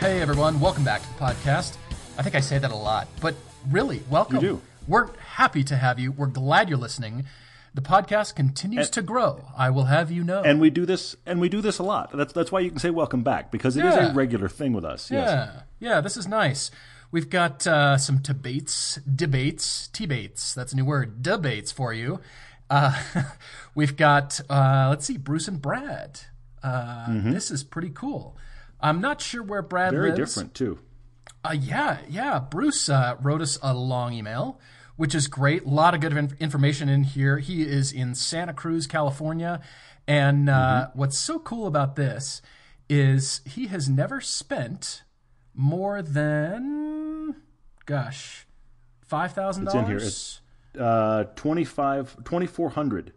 Hey everyone, welcome back to the podcast. I think I say that a lot, but really, welcome. We're happy to have you. We're glad you're listening. The podcast continues And- to grow. I will have you know. And we do this and we do this a lot. That's that's why you can say welcome back because it is Yeah. a regular thing with us. Yes. Yeah, yeah, this is nice. We've got uh, some debates, debates, debates. That's a new word, debates for you. Uh, we've got, uh, let's see, Bruce and Brad. Uh, This is pretty cool. I'm not sure where Brad. Very lives. different too. Uh, yeah, yeah. Bruce uh, wrote us a long email, which is great. A lot of good inf- information in here. He is in Santa Cruz, California. And uh, Mm-hmm. what's so cool about this is he has never spent more than, gosh, $5,000? It's in here. It's uh 25 2400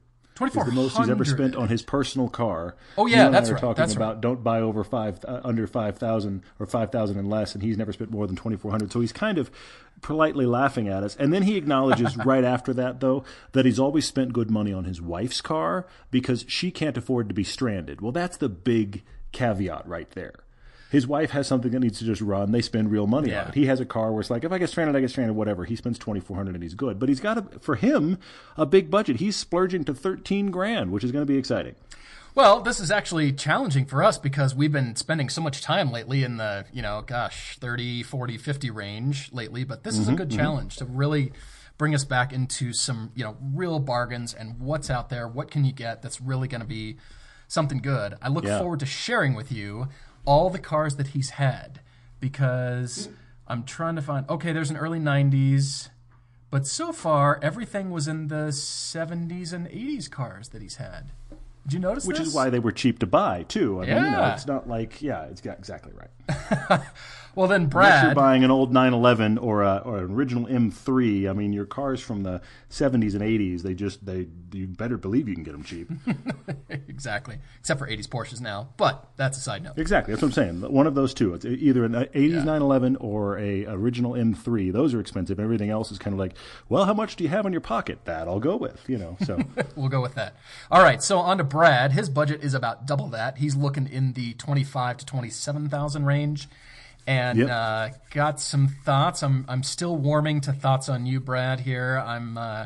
is the most he's ever spent on his personal car. Oh, yeah, that's right, talking that's about don't buy over five uh, under five thousand or five thousand and less, and he's never spent more than twenty four hundred. So he's kind of politely laughing at us, and then he acknowledges right after that though that he's always spent good money on his wife's car because she can't afford to be stranded. Well, that's the big caveat right there. His wife has something that needs to just run. They spend real money Yeah. on it. He has a car where it's like, if I get stranded, I get stranded. Whatever. He spends twenty four hundred and he's good. But he's got a, for him a big budget. He's splurging to thirteen grand, which is going to be exciting. Well, this is actually challenging for us because we've been spending so much time lately in the, you know, gosh, 30, 40, 50 range lately. But this is a mm-hmm, good mm-hmm. challenge to really bring us back into some, you know, real bargains and what's out there. What can you get that's really going to be something good? I look Yeah. forward to sharing with you all the cars that he's had because I'm trying to find, okay, there's an early 90s. But so far, everything was in the 70s and 80s cars that he's had. Did you notice Which this? is why they were cheap to buy too. I mean, you know, Yeah. it's not like yeah, it's got exactly right. Well, then Brad, Unless you're buying an old 911 or a, or an original M3, I mean, your cars from the 70s and 80s, they just they you better believe you can get them cheap. exactly. Except for 80s Porsches now. But that's a side note. exactly, that's what I'm saying. One of those two. It's either an uh, 80s Yeah. 911 or a original M3. Those are expensive. Everything else is kind of like, well, how much do you have in your pocket? That I'll go with, you know. So We'll go with that. All right. So on to Brad. His budget is about double that. He's looking in the 25 to 27,000 range. And Yep. uh, got some thoughts. I'm I'm still warming to thoughts on you, Brad. Here, I'm uh,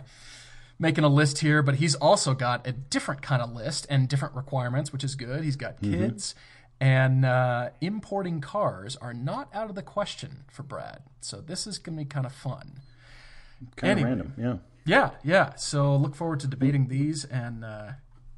making a list here, but he's also got a different kind of list and different requirements, which is good. He's got kids, and uh, importing cars are not out of the question for Brad. So this is going to be kind of fun. kind Anyway. of random, yeah. Yeah, yeah. So look forward to debating these, and uh,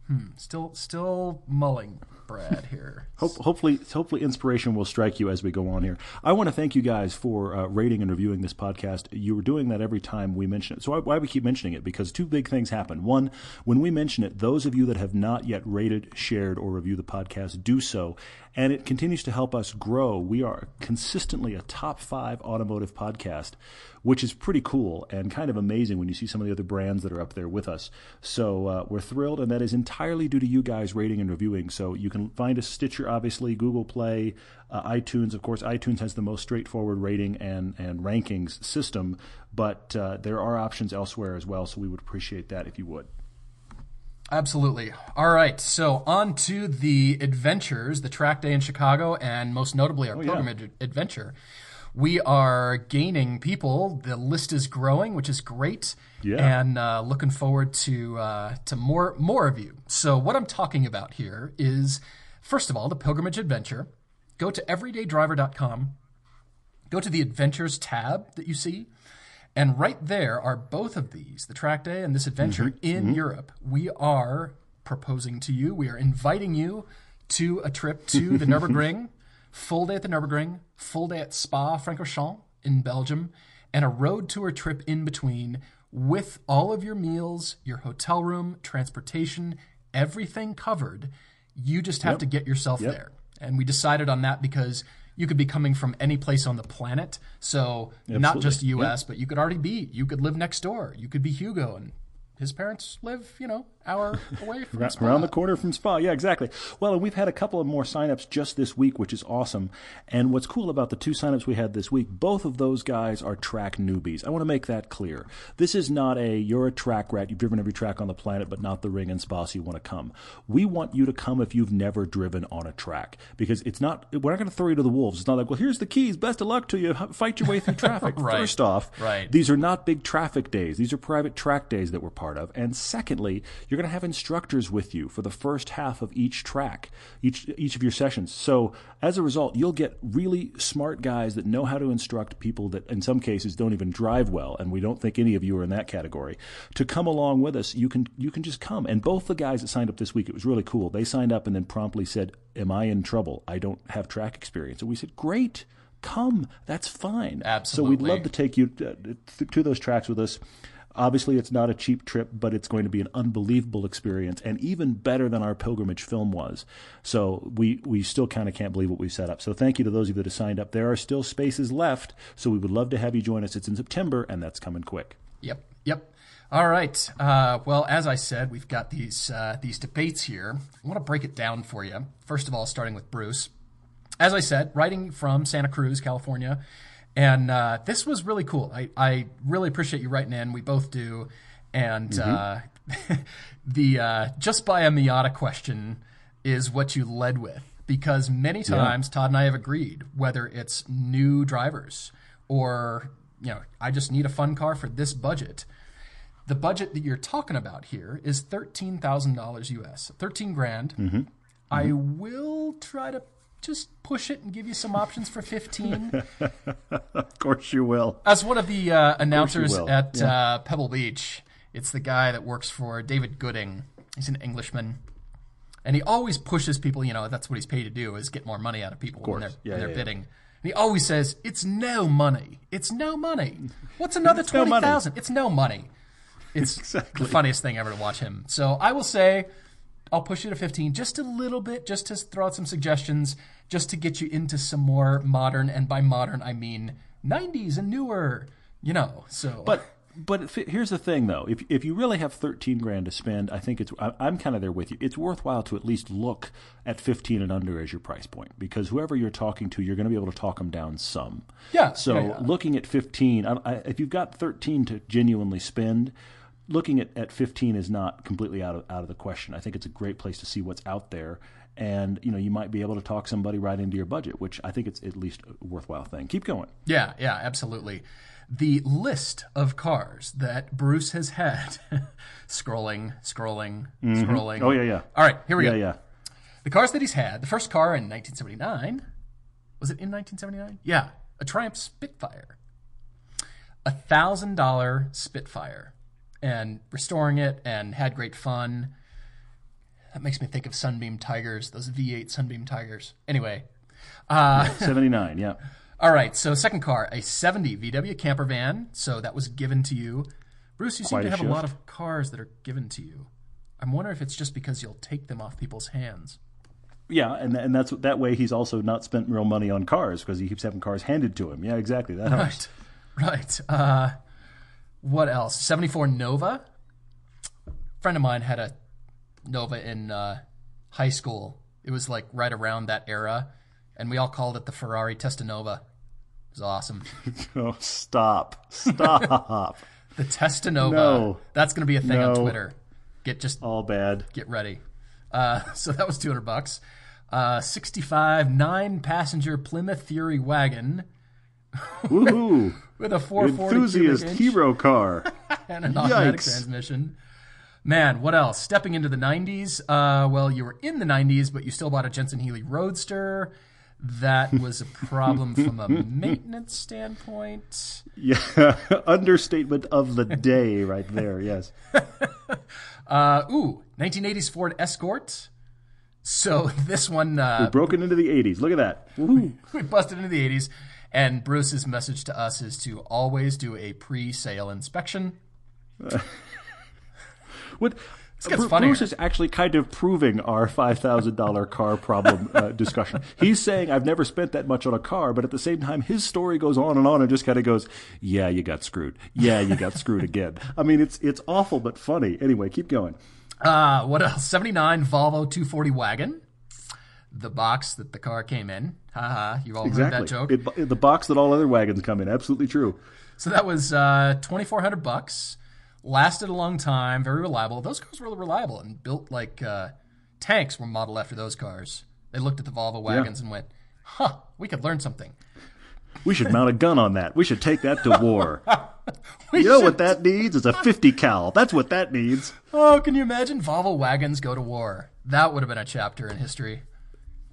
hmm, still still mulling Brad here. Hope, hopefully, hopefully, inspiration will strike you as we go on here. I want to thank you guys for uh, rating and reviewing this podcast. You were doing that every time we mention it. So why, why we keep mentioning it? Because two big things happen. One, when we mention it, those of you that have not yet rated, shared, or reviewed the podcast do so, and it continues to help us grow. We are consistently a top five automotive podcast, which is pretty cool and kind of amazing when you see some of the other brands that are up there with us. So uh, we're thrilled, and that is entirely due to you guys rating and reviewing. So you can find us Stitcher, obviously, Google Play, uh, iTunes. Of course, iTunes has the most straightforward rating and, and rankings system, but uh, there are options elsewhere as well. So we would appreciate that if you would. Absolutely. All right. So on to the adventures, the track day in Chicago, and most notably our yeah. pilgrimage adventure. We are gaining people. The list is growing, which is great. Yeah. And uh, looking forward to uh, to more more of you. So what I'm talking about here is, first of all, the pilgrimage adventure. Go to everydaydriver.com. Go to the adventures tab that you see. And right there are both of these, the track day and this adventure mm-hmm. in mm-hmm. Europe. We are proposing to you, we are inviting you to a trip to the Nürburgring, full day at the Nürburgring, full day at Spa Francorchamps in Belgium, and a road tour trip in between with all of your meals, your hotel room, transportation, everything covered. You just have to get yourself Yep. there. And we decided on that because you could be coming from any place on the planet. So not just US, but you could already be, you could live next door. You could be Hugo and his parents live, you know, hour away from Spa. around the corner from Spa. Yeah, exactly. Well, and we've had a couple of more signups just this week, which is awesome. And what's cool about the two signups we had this week, both of those guys are track newbies. I want to make that clear. This is not a you're a track rat, you've driven every track on the planet, but not the ring and Spa, so you want to come. We want you to come if you've never driven on a track because it's not. We're not going to throw you to the wolves. It's not like, well, here's the keys. Best of luck to you. Fight your way through traffic. Right. First off, Right. these are not big traffic days. These are private track days that we're part of. And secondly, you're going to have instructors with you for the first half of each track, each each of your sessions. So as a result, you'll get really smart guys that know how to instruct people that in some cases don't even drive well, and we don't think any of you are in that category. To come along with us, you can you can just come. And both the guys that signed up this week, it was really cool. They signed up and then promptly said, "Am I in trouble? I don't have track experience." And we said, "Great." Come, that's fine. So we'd love to take you to, to those tracks with us. Obviously, it's not a cheap trip, but it's going to be an unbelievable experience and even better than our pilgrimage film was. So we, we still kind of can't believe what we've set up. So thank you to those of you that have signed up. There are still spaces left, so we would love to have you join us. It's in September, and that's coming quick. Yep, yep. All right. Uh, well, as I said, we've got these uh, these debates here. I want to break it down for you. First of all, starting with Bruce. As I said, writing from Santa Cruz, California, and uh, this was really cool. I, I really appreciate you writing in. We both do. And uh, the uh, just by a Miata question is what you led with because many times Todd and I have agreed whether it's new drivers or you know I just need a fun car for this budget. The budget that you're talking about here is thirteen thousand dollars US, thirteen grand. I will try to just push it and give you some options for fifteen. Of course you will. As one of the uh, announcers will. at Yeah. uh, Pebble Beach, it's the guy that works for David Gooding. He's an Englishman. And he always pushes people, you know, that's what he's paid to do, is get more money out of people when they're. Yeah, when they're yeah, bidding. And he always says, it's no money. It's no money. What's another It's no 20000 It's no money. It's the funniest thing ever to watch him. So I will say, I'll push you to 15 just a little bit, just to throw out some suggestions, just to get you into some more modern, and by modern I mean 90s and newer, you know. So, But but here's the thing though, if if you really have 13 grand to spend, I think it's I'm kind of there with you. It's worthwhile to at least look at 15 and under as your price point because whoever you're talking to, you're going to be able to talk them down some. Yeah, So yeah, yeah. looking at 15, I, I, if you've got 13 to genuinely spend. Looking at, at 15 is not completely out of out of the question. I think it's a great place to see what's out there, and you know you might be able to talk somebody right into your budget, which I think it's at least a worthwhile thing. Keep going. yeah, yeah, absolutely. The list of cars that Bruce has had, scrolling, scrolling, mm-hmm. scrolling. Oh yeah, yeah, All right, here we yeah, go. Yeah, yeah. The cars that he's had. The first car in 1979. Was it in 1979? Yeah, a Triumph Spitfire. A thousand dollar Spitfire, and restoring it and had great fun. That makes me think of Sunbeam Tigers, those V8 Sunbeam Tigers. Anyway, 79, yeah. all right. So second car, a 70 VW camper van. So that was given to you. Bruce, you seem to a have a lot of cars that are given to you. I'm wondering if it's just because you'll take them off people's hands. Yeah, and and that's that way he's also not spent real money on cars because he keeps having cars handed to him. Yeah, exactly. That helps. Right. Right. Uh, what else? 74 Nova. A friend of mine had a Nova in uh, high school. It was like right around that era, and we all called it the Ferrari Testanova. It was awesome. Oh, stop, stop. The Testanova. No. That's going to be a thing on No. Twitter. Get just All bad. get ready. Uh, so that was 200 bucks. Uh, 65 nine passenger Plymouth Fury wagon Woohoo! with a 440 Enthusiast hero car. and an automatic transmission. Man, what else? Stepping into the 90s. Uh, well, you were in the 90s, but you still bought a Jensen Healy Roadster. That was a problem from a maintenance standpoint. Yeah, understatement of the day, right there. Yes. Uh, ooh, 1980s Ford Escort. So this one, uh, Broken into the '80s. Look at that. Woohoo! we busted into the 80s. And Bruce's message to us is to always do a pre sale inspection. What? funnier. Bruce is actually kind of proving our five thousand dollar car problem uh, discussion. He's saying I've never spent that much on a car, but at the same time, his story goes on and on and just kind of goes, "Yeah, you got screwed. Yeah, you got screwed again." I mean, it's it's awful but funny. Anyway, keep going. Uh, what else? 79 Volvo 240 wagon. The box that the car came in. Ha ha! you've all heard that joke. It, the box that all other wagons come in. Absolutely true. So that was uh, 2400 bucks. Lasted a long time, very reliable. Those cars were reliable and built like uh, tanks were modeled after those cars. They looked at the Volvo wagons and went, "Huh, we could learn something." We should mount a gun on that. We should take that to war. you know what that needs? It's a 50 cal. That's what that needs. Oh, can you imagine Volvo wagons go to war? That would have been a chapter in history.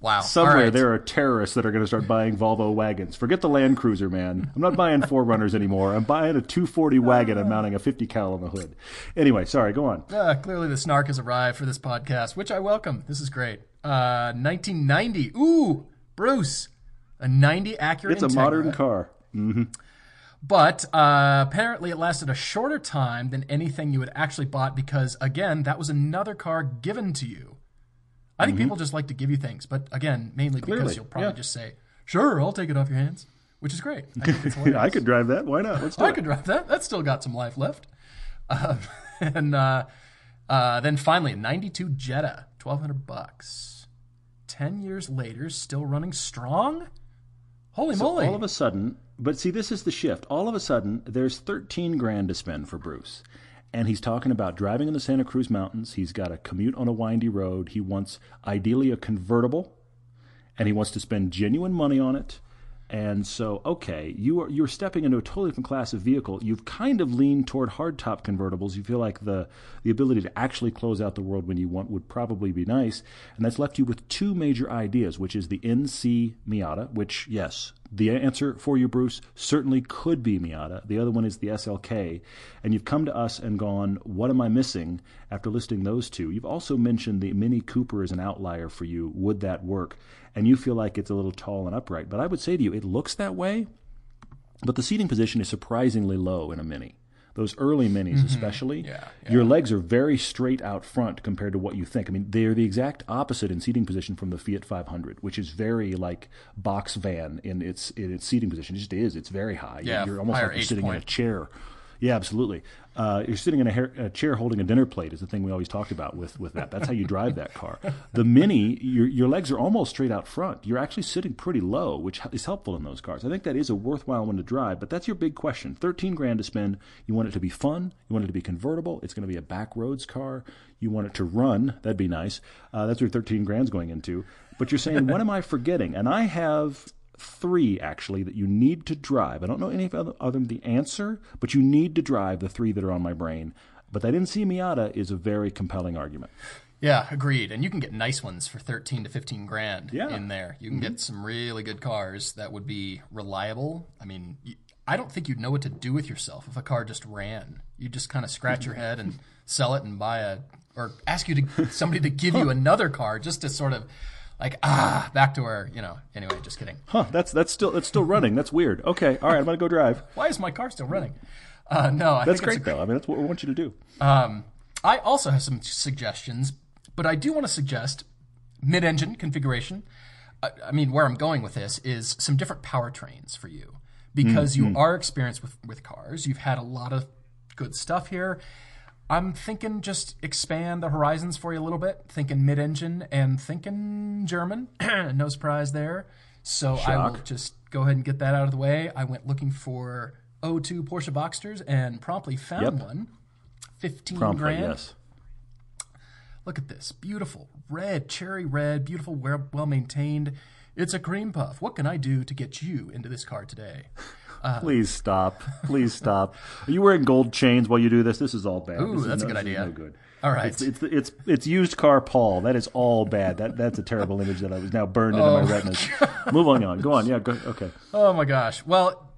Wow. Somewhere right. there are terrorists that are going to start buying Volvo wagons. Forget the Land Cruiser, man. I'm not buying 4Runners anymore. I'm buying a 240 wagon and mounting a 50 cal on the hood. Anyway, sorry, go on. Uh, clearly, the snark has arrived for this podcast, which I welcome. This is great. Uh, 1990. Ooh, Bruce, a 90 Acura. It's a Integra. modern car. But uh, apparently, it lasted a shorter time than anything you had actually bought because, again, that was another car given to you. I think people just like to give you things, but again, mainly because Mm-hmm. Clearly, you'll probably yeah. just say, "Sure, I'll take it off your hands," which is great. I think it's hilarious. I could drive that. Why not? Let's I it. could drive that. That's still got some life left. Um, and uh, uh, then finally, a 92 Jetta, 1200 bucks. 10 years later, still running strong? Holy moly. All of a sudden, but see, this is the shift. All of a sudden, there's 13 grand to spend for Bruce. And he's talking about driving in the Santa Cruz Mountains. He's got a commute on a windy road. He wants, ideally, a convertible, and he wants to spend genuine money on it. And so, okay, you are you're stepping into a totally different class of vehicle. You've kind of leaned toward hardtop convertibles. You feel like the the ability to actually close out the world when you want would probably be nice, and that's left you with two major ideas, which is the NC Miata, which yes, the answer for you, Bruce, certainly could be Miata. The other one is the SLK, and you've come to us and gone, what am I missing? After listing those two, you've also mentioned the Mini Cooper as an outlier for you. Would that work? And you feel like it's a little tall and upright, but I would say to you, it looks that way. But the seating position is surprisingly low in a Mini. Those early Minis, especially, Yeah, your legs are very straight out front compared to what you think. I mean, they're the exact opposite in seating position from the Fiat 500, which is very like box van in its in its seating position. It just is. It's very high. Yeah, you're almost like you're sitting in a chair. Yeah, absolutely. Uh, you're sitting in a, hair, a chair holding a dinner plate is the thing we always talked about with, with that. That's how you drive that car. The Mini, your, your legs are almost straight out front. You're actually sitting pretty low, which is helpful in those cars. I think that is a worthwhile one to drive, but that's your big question. 13 grand to spend. You want it to be fun. You want it to be convertible. It's going to be a back roads car. You want it to run. That'd be nice. Uh, that's where 13 grand's going into. But you're saying, what am I forgetting? And I have three actually that you need to drive. I don't know any of other other than the answer, but you need to drive the three that are on my brain. But that NC Miata is a very compelling argument. Yeah, agreed. And you can get nice ones for 13 to 15 grand Yeah. in there. You can get mm-hmm. some really good cars that would be reliable. I mean, I don't think you'd know what to do with yourself if a car just ran. You just kind of scratch your head and sell it and buy a, or ask you to somebody to give you another car just to sort of like ah back to where you know. Anyway, just kidding. Huh? That's that's still that's still running. That's weird. Okay, all right. I'm gonna go drive. Why is my car still running? Uh, no, I That's think it's a great though. I mean, that's what we want you to do. Um, i also have some suggestions, but I do want to suggest mid-engine configuration. I, I mean, where I'm going with this is some different powertrains for you because you are experienced with, with cars. You've had a lot of good stuff here. I'm thinking just expand the horizons for you a little bit. Thinking mid-engine and thinking German. no surprise there. So I will just go ahead and get that out of the way. I went looking for O2 Porsche Boxsters and promptly found Yep. one. 15 Promptly, grand. yes. Look at this. Beautiful. Red, cherry red, beautiful, well maintained. It's a cream puff. What can I do to get you into this car today? Uh-huh. Please stop. Please stop. Are you wearing gold chains while you do this? This is all bad. Ooh, that's a good idea. No good. All right. It's, it's it's it's used car Paul. That is all bad. That that's a terrible image that I was now burned into Oh, my retinas. Moving on. Go on. Yeah. Go, okay. Oh my gosh. Well,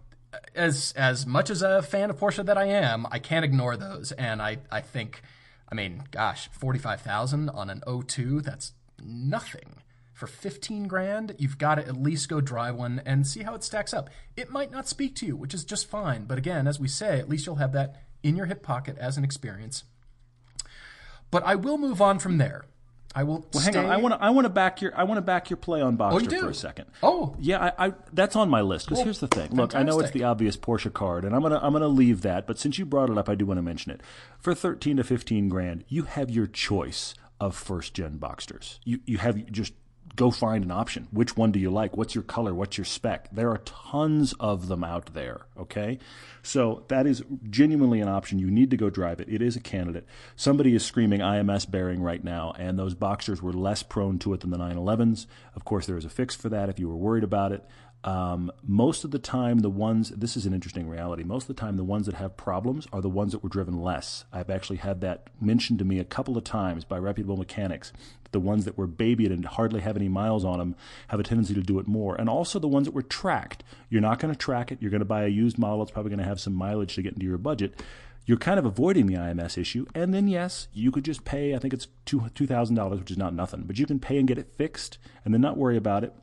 as as much as a fan of Porsche that I am, I can't ignore those. And I, I think, I mean, gosh, 45,000 on an O2, that's nothing. For 15 grand, you've got to at least go dry one and see how it stacks up. It might not speak to you, which is just fine. But again, as we say, at least you'll have that in your hip pocket as an experience. But I will move on from there. I will Well, hang on. I want to. I want to back your. I want to back your play on Boxster oh, do? for a second. Oh. yeah. I, I that's on my list. Because here's the thing. Look, I know it's the obvious Porsche card, and I'm gonna I'm gonna leave that. But since you brought it up, I do want to mention it. For 13 to 15 grand, you have your choice of first gen Boxsters. You you have just go find an option. Which one do you like? What's your color? What's your spec? There are tons of them out there. Okay, so that is genuinely an option. You need to go drive it. It is a candidate. Somebody is screaming IMS bearing right now, and those Boxsters were less prone to it than the 911s. Of course, there is a fix for that if you were worried about it. Um, most of the time, the ones, this is an interesting reality, most of the time, the ones that have problems are the ones that were driven less. I've actually had that mentioned to me a couple of times by reputable mechanics. The ones that were babied and hardly have any miles on them have a tendency to do it more. And also the ones that were tracked. You're not going to track it. You're going to buy a used model. It's probably going to have some mileage to get into your budget. You're kind of avoiding the IMS issue. And then, yes, you could just pay, I think it's $2,000, which is not nothing, but you can pay and get it fixed and then not worry about it.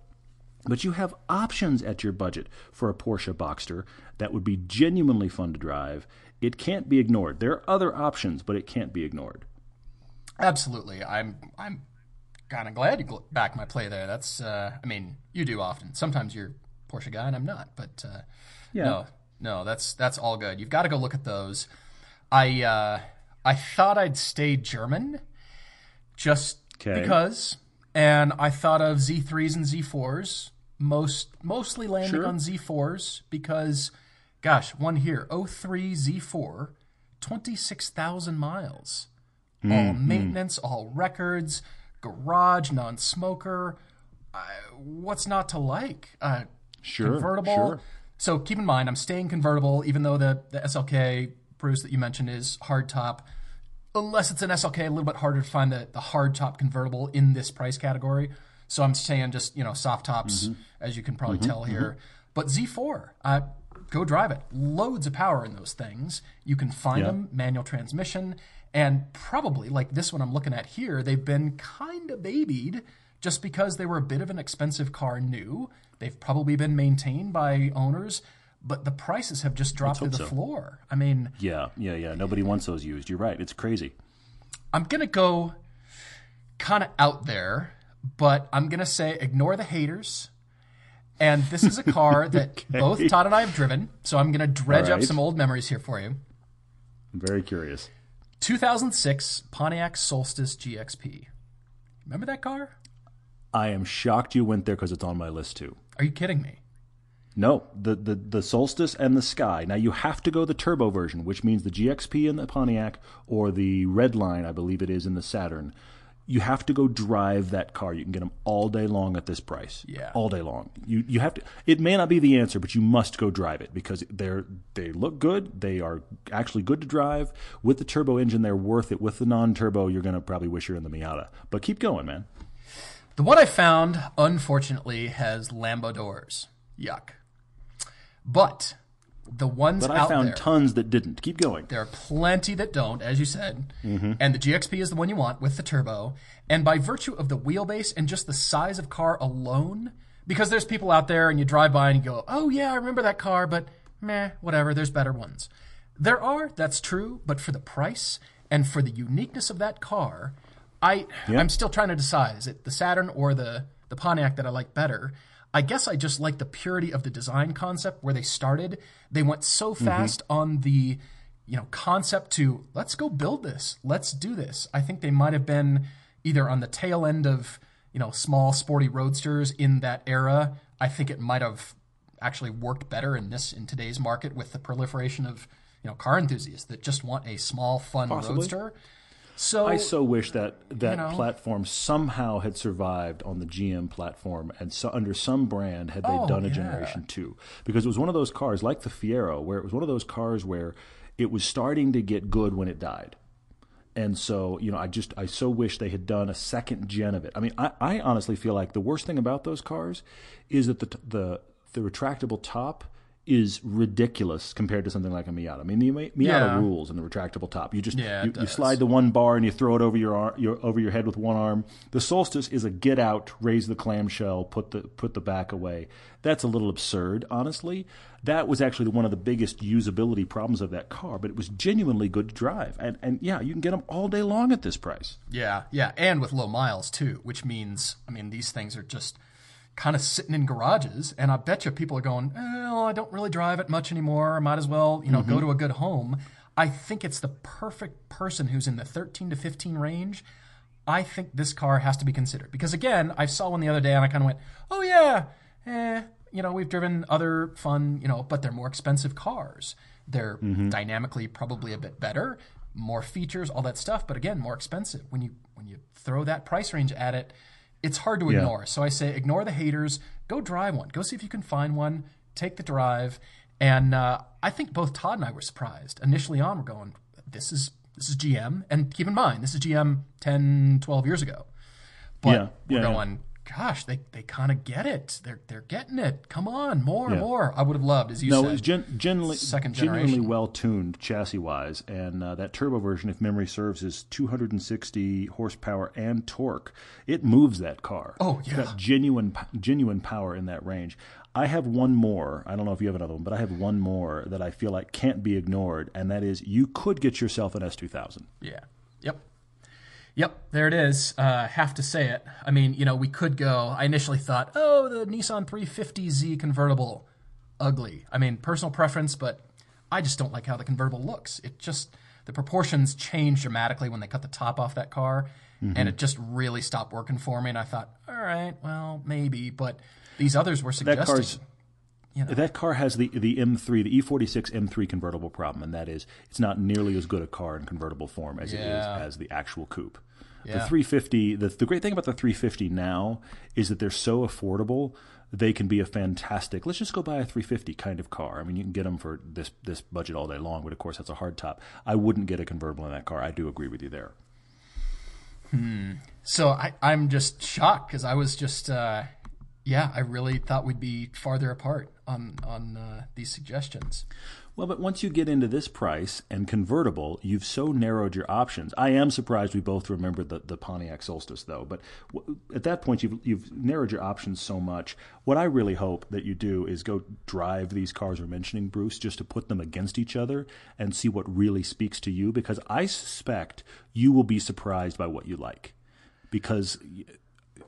But you have options at your budget for a Porsche Boxster that would be genuinely fun to drive. It can't be ignored. There are other options, but it can't be ignored. Absolutely. I'm I'm kind of glad you back my play there. That's uh, I mean, you do often. Sometimes you're Porsche guy and I'm not, but uh, Yeah. no, no, that's that's all good. You've got to go look at those. I uh, I thought I'd stay German, just because, and I thought of Z3s and Z4s. Most mostly landing Sure. on Z4s because, gosh, one here, 03 Z4, 26,000 miles all Mm-hmm. maintenance, all records, garage, non-smoker. Uh, what's not to like? Uh, Sure, convertible. sure. So keep in mind, I'm staying convertible, even though the, the SLK Bruce that you mentioned is hard top. Unless it's an SLK, a little bit harder to find the, the hard top convertible in this price category. So I'm saying just you know soft tops, Mm-hmm. As you can probably tell here. But Z4, uh, go drive it. Loads of power in those things. You can find Yeah. them manual transmission, and probably like this one I'm looking at here, they've been kind of babied just because they were a bit of an expensive car new. They've probably been maintained by owners, but the prices have just dropped to the so. floor. I mean, Yeah, yeah, yeah. Nobody wants those used. You're right. It's crazy. I'm gonna go kind of out there, but I'm gonna say ignore the haters. And this is a car that both Todd and I have driven, so I'm gonna dredge All up some old memories here for you. I'm very curious. 2006 Pontiac Solstice GXP. Remember that car? I am shocked you went there because it's on my list too. Are you kidding me? No, the, the the Solstice and the Sky. Now you have to go the turbo version, which means the GXP in the Pontiac or the Red Line, I believe it is in the Saturn. You have to go drive that car. You can get them all day long at this price. Yeah. all day long. You you have to. It may not be the answer, but you must go drive it because they're they look good. They are actually good to drive with the turbo engine. They're worth it. With the non-turbo, you're gonna probably wish you're in the Miata. But keep going, man. The one I found, unfortunately, has Lambo doors. Yuck. But the ones But I found there, tons that didn't. Keep going. there are plenty that don't, as you said. Mm-hmm. And the GXP is the one you want with the turbo. And by virtue of the wheelbase and just the size of car alone, because there's people out there and you drive by and you go, oh yeah, I remember that car, but meh, whatever, there's better ones. There are, that's true, but for the price and for the uniqueness of that car, I I'm still trying to decide is it the Saturn or the the Pontiac that I like better. I guess I just like the purity of the design concept where they started. They went so mm-hmm. fast on the you know concept to let's go build this. Let's do this. I think they might have been either on the tail end of, you know, small sporty roadsters in that era. I think it might have actually worked better in this in today's market with the proliferation of, you know, car enthusiasts that just want a small fun Possibly. roadster. So I so wish that that know? platform somehow had survived on the GM platform and so under some brand had they Oh, done a yeah. generation two because it was one of those cars like the Fiero where it was one of those cars where it was starting to get good when it died. And so, you know, I just I so wish they had done a second gen of it. I mean, I, I honestly feel like the worst thing about those cars is that the the the retractable top is ridiculous compared to something like a Miata. I mean, the Miata Yeah. rules in the retractable top. You just Yeah, you, you slide the one bar and you throw it over your, your over your head with one arm. The Solstice is a get out, raise the clamshell, put the put the back away. That's a little absurd, honestly. That was actually one of the biggest usability problems of that car, but it was genuinely good to drive. And and yeah, you can get them all day long at this price. Yeah, yeah, and with low miles too, which means I mean these things are just kind of sitting in garages, and I bet you people are going, "Well, I don't really drive it much anymore. I might as well, you know, go to a good home." I think it's the perfect person who's in the 13 to 15 range. I think this car has to be considered because again, I saw one the other day and I kind of went, "Oh yeah, eh." You know, we've driven other fun, you know, but they're more expensive cars. They're dynamically probably a bit better, more features, all that stuff, but again, more expensive. When you when you throw that price range at it, it's hard to ignore. So I say ignore the haters, go drive one. Go see if you can find one, take the drive. And uh, I think both Todd and I were surprised. Initially on, we're going, this is this is GM. And keep in mind, this is GM 10, 12 years ago. But Yeah, we're yeah, yeah. going, gosh, they, they kind of get it. They're they're getting it. Come on, more, Yeah. more. I would have loved, as you No, said. it was gen- generally, second genuinely well tuned chassis wise, and uh, that turbo version, if memory serves, is 260 horsepower and torque. It moves that car. Oh, It's yeah. got genuine genuine power in that range. I have one more. I don't know if you have another one, but I have one more that I feel like can't be ignored, and that is you could get yourself an S2000. Yeah. Yep. Yep. There it is. Uh, have to say it. I mean, you know, we could go. I initially thought, oh, the Nissan 350Z convertible, ugly. I mean, personal preference, but I just don't like how the convertible looks. It just the proportions changed dramatically when they cut the top off that car, and it just really stopped working for me. And I thought, all right, well, maybe, but these others were That suggesting. car's That car has the the M3, the E E46 M3 convertible problem, and that is it's not nearly as good a car in convertible form as it Yeah. is as the actual coupe. The 350, the, the great thing about the 350 now is that they're so affordable. They can be a fantastic. Let's just go buy a 350 kind of car. I mean, you can get them for this this budget all day long, but of course that's a hard top. I wouldn't get a convertible in that car. I do agree with you there. So I, I'm just shocked because I was just, uh, yeah, I really thought we'd be farther apart on on uh, these suggestions. Well, but once you get into this price and convertible, you've so narrowed your options. I am surprised we both remembered the, the Pontiac Solstice, though. But w- at that point, you've, you've narrowed your options so much. What I really hope that you do is go drive these cars we're mentioning, Bruce, just to put them against each other and see what really speaks to you, because I suspect you will be surprised by what you like. Because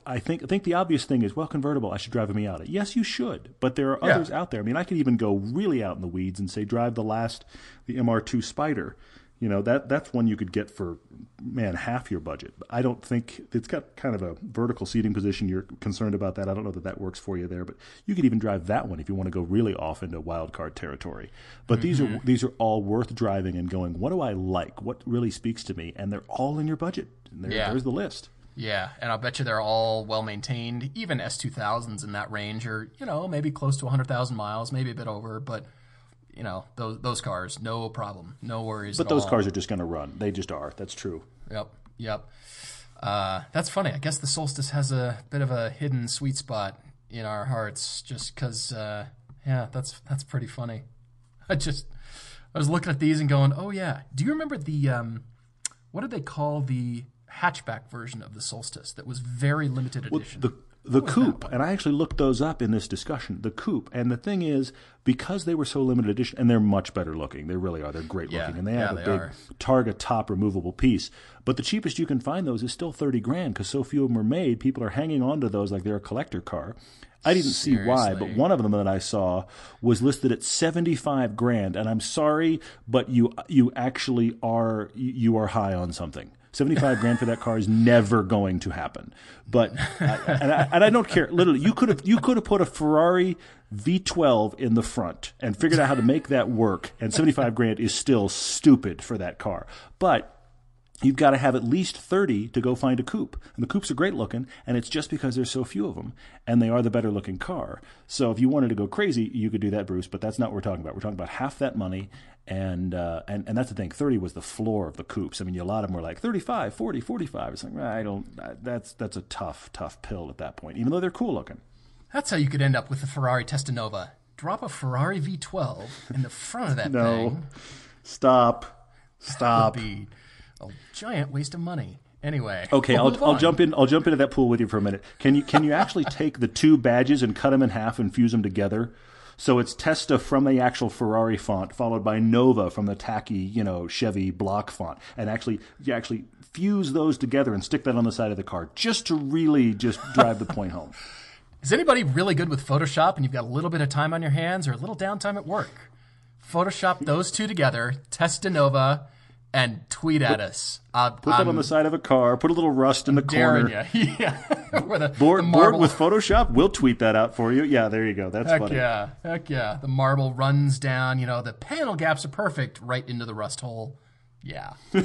I think I think the obvious thing is, well, convertible. I should drive a Miata. Yes, you should, but there are Yeah. others out there. I mean, I could even go really out in the weeds and say, drive the last, the MR2 Spyder. You know that that's one you could get for man half your budget. I don't think it's got kind of a vertical seating position. You're concerned about that. I don't know that that works for you there, but you could even drive that one if you want to go really off into wild card territory. But these Mm-hmm. are these are all worth driving and going. What do I like? What really speaks to me? And they're all in your budget. And there, Yeah. There's the list. Yeah, and I'll bet you they're all well maintained. Even S2000s in that range are, you know, maybe close to 100,000 miles, maybe a bit over, but you know, those those cars, no problem, no worries. But those all. cars are just going to run. They just are. That's true. Yep, yep. Uh, that's funny. I guess the Solstice has a bit of a hidden sweet spot in our hearts, just because. Uh, yeah, that's that's pretty funny. I just I was looking at these and going, oh yeah. Do you remember the um, what did they call the hatchback version of the Solstice that was very limited edition? The the coupe, and I actually looked those up in this discussion. The coupe, and the thing is, because they were so limited edition, and they're much better looking. They really are. They're great Yeah, looking, and they yeah, have a they big are. Targa top removable piece. But the cheapest you can find those is still thirty grand because so few of them are made. People are hanging on to those like they're a collector car. I didn't see why, but one of them that I saw was listed at seventy five grand, and I'm sorry, but you you actually are you are high on something. 75 grand for that car is never going to happen. But and, I, and I don't care. Literally, you could have you could have put a Ferrari V12 in the front and figured out how to make that work. And 75 grand is still stupid for that car. But you've got to have at least 30 to go find a coupe. And the coupes are great looking, and it's just because there's so few of them, and they are the better looking car. So if you wanted to go crazy, you could do that, Bruce, but that's not what we're talking about. We're talking about half that money, and uh, and, and that's the thing. 30 was the floor of the coupes. I mean, a lot of them were like 35, 40, 45. It's like, well, I don't, that's, that's a tough, tough pill at that point, even though they're cool looking. That's how you could end up with the Ferrari Testanova drop a Ferrari V12 in the front of that No. thing Stop. Stop. would be a giant waste of money. Anyway, Okay, we'll I'll, I'll jump in. I'll jump into that pool with you for a minute. Can you can you actually take the two badges and cut them in half and fuse them together? So it's Testa from the actual Ferrari font, followed by Nova from the tacky, you know, Chevy block font, and actually you actually fuse those together and stick that on the side of the car, just to really just drive the point home. Is anybody really good with Photoshop and you've got a little bit of time on your hands or a little downtime at work? Photoshop those two together, Testa Nova, and tweet at us. Uh, Put that on the side of a car. Put a little rust in the corner. you. yeah. The, Board, the board with Photoshop. We'll tweet that out for you. Yeah, there you go. That's Heck funny. yeah. Heck yeah. The marble runs down, you know, the panel gaps are perfect right into the rust hole. Yeah.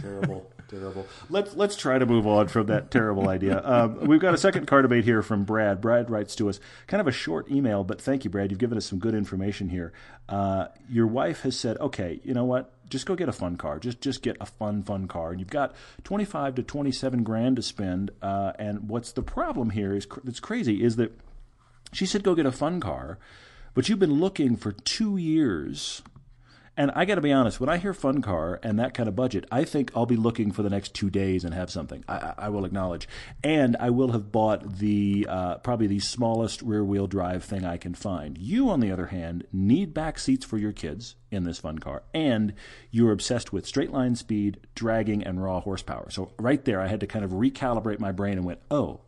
terrible, terrible. Let's let's try to move on from that terrible idea. Um, we've got a second car debate here from Brad. Brad writes to us, kind of a short email, but thank you, Brad. You've given us some good information here. Uh, your wife has said, okay, you know what? Just go get a fun car. Just just get a fun fun car, and you've got twenty five to twenty seven grand to spend. Uh, and what's the problem here is that's crazy is that she said go get a fun car, but you've been looking for two years. And I got to be honest, when I hear fun car and that kind of budget, I think I'll be looking for the next two days and have something. I, I- will acknowledge, and I will have bought the uh, probably the smallest rear wheel drive thing I can find. You, on the other hand, need back seats for your kids in this fun car, and you're obsessed with straight line speed, dragging, and raw horsepower. So right there, I had to kind of recalibrate my brain and went, oh,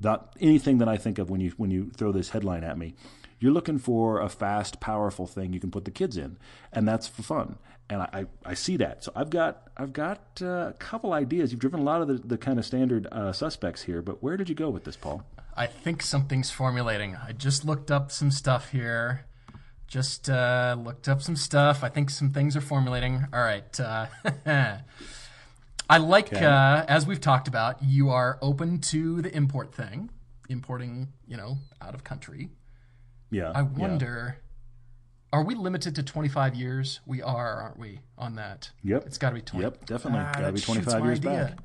not anything that I think of when you when you throw this headline at me. You're looking for a fast, powerful thing you can put the kids in, and that's for fun. And I, I, I see that. So I've got I've got uh, a couple ideas. You've driven a lot of the, the kind of standard uh, suspects here, but where did you go with this, Paul? I think something's formulating. I just looked up some stuff here. Just uh, looked up some stuff. I think some things are formulating. All right. Uh, I like, uh, as we've talked about, you are open to the import thing, importing, you know, out of country. Yeah, I wonder, are we limited to 25 years? We are, aren't we, on that? Yep. It's got to be 20. Yep, definitely. Ah, Gotta be 25 years idea. back.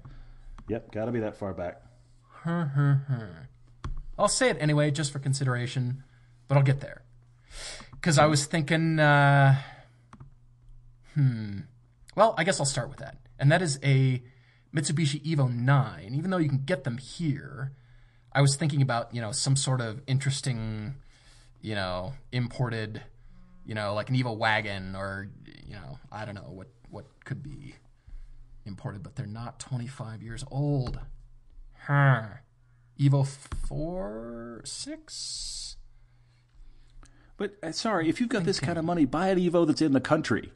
Yep, got to be that far back. I'll say it anyway, just for consideration, but I'll get there. Because I was thinking, uh, hmm. Well, I guess I'll start with that. And that is a Mitsubishi Evo 9. Even though you can get them here, I was thinking about, you know, some sort of interesting, you know, imported, you know, like an Evo wagon or, you know, I don't know what, what could be imported, but they're not 25 years old. Huh. Evo 4, 6? But uh, sorry, if you've got this kind of money, buy an Evo that's in the country.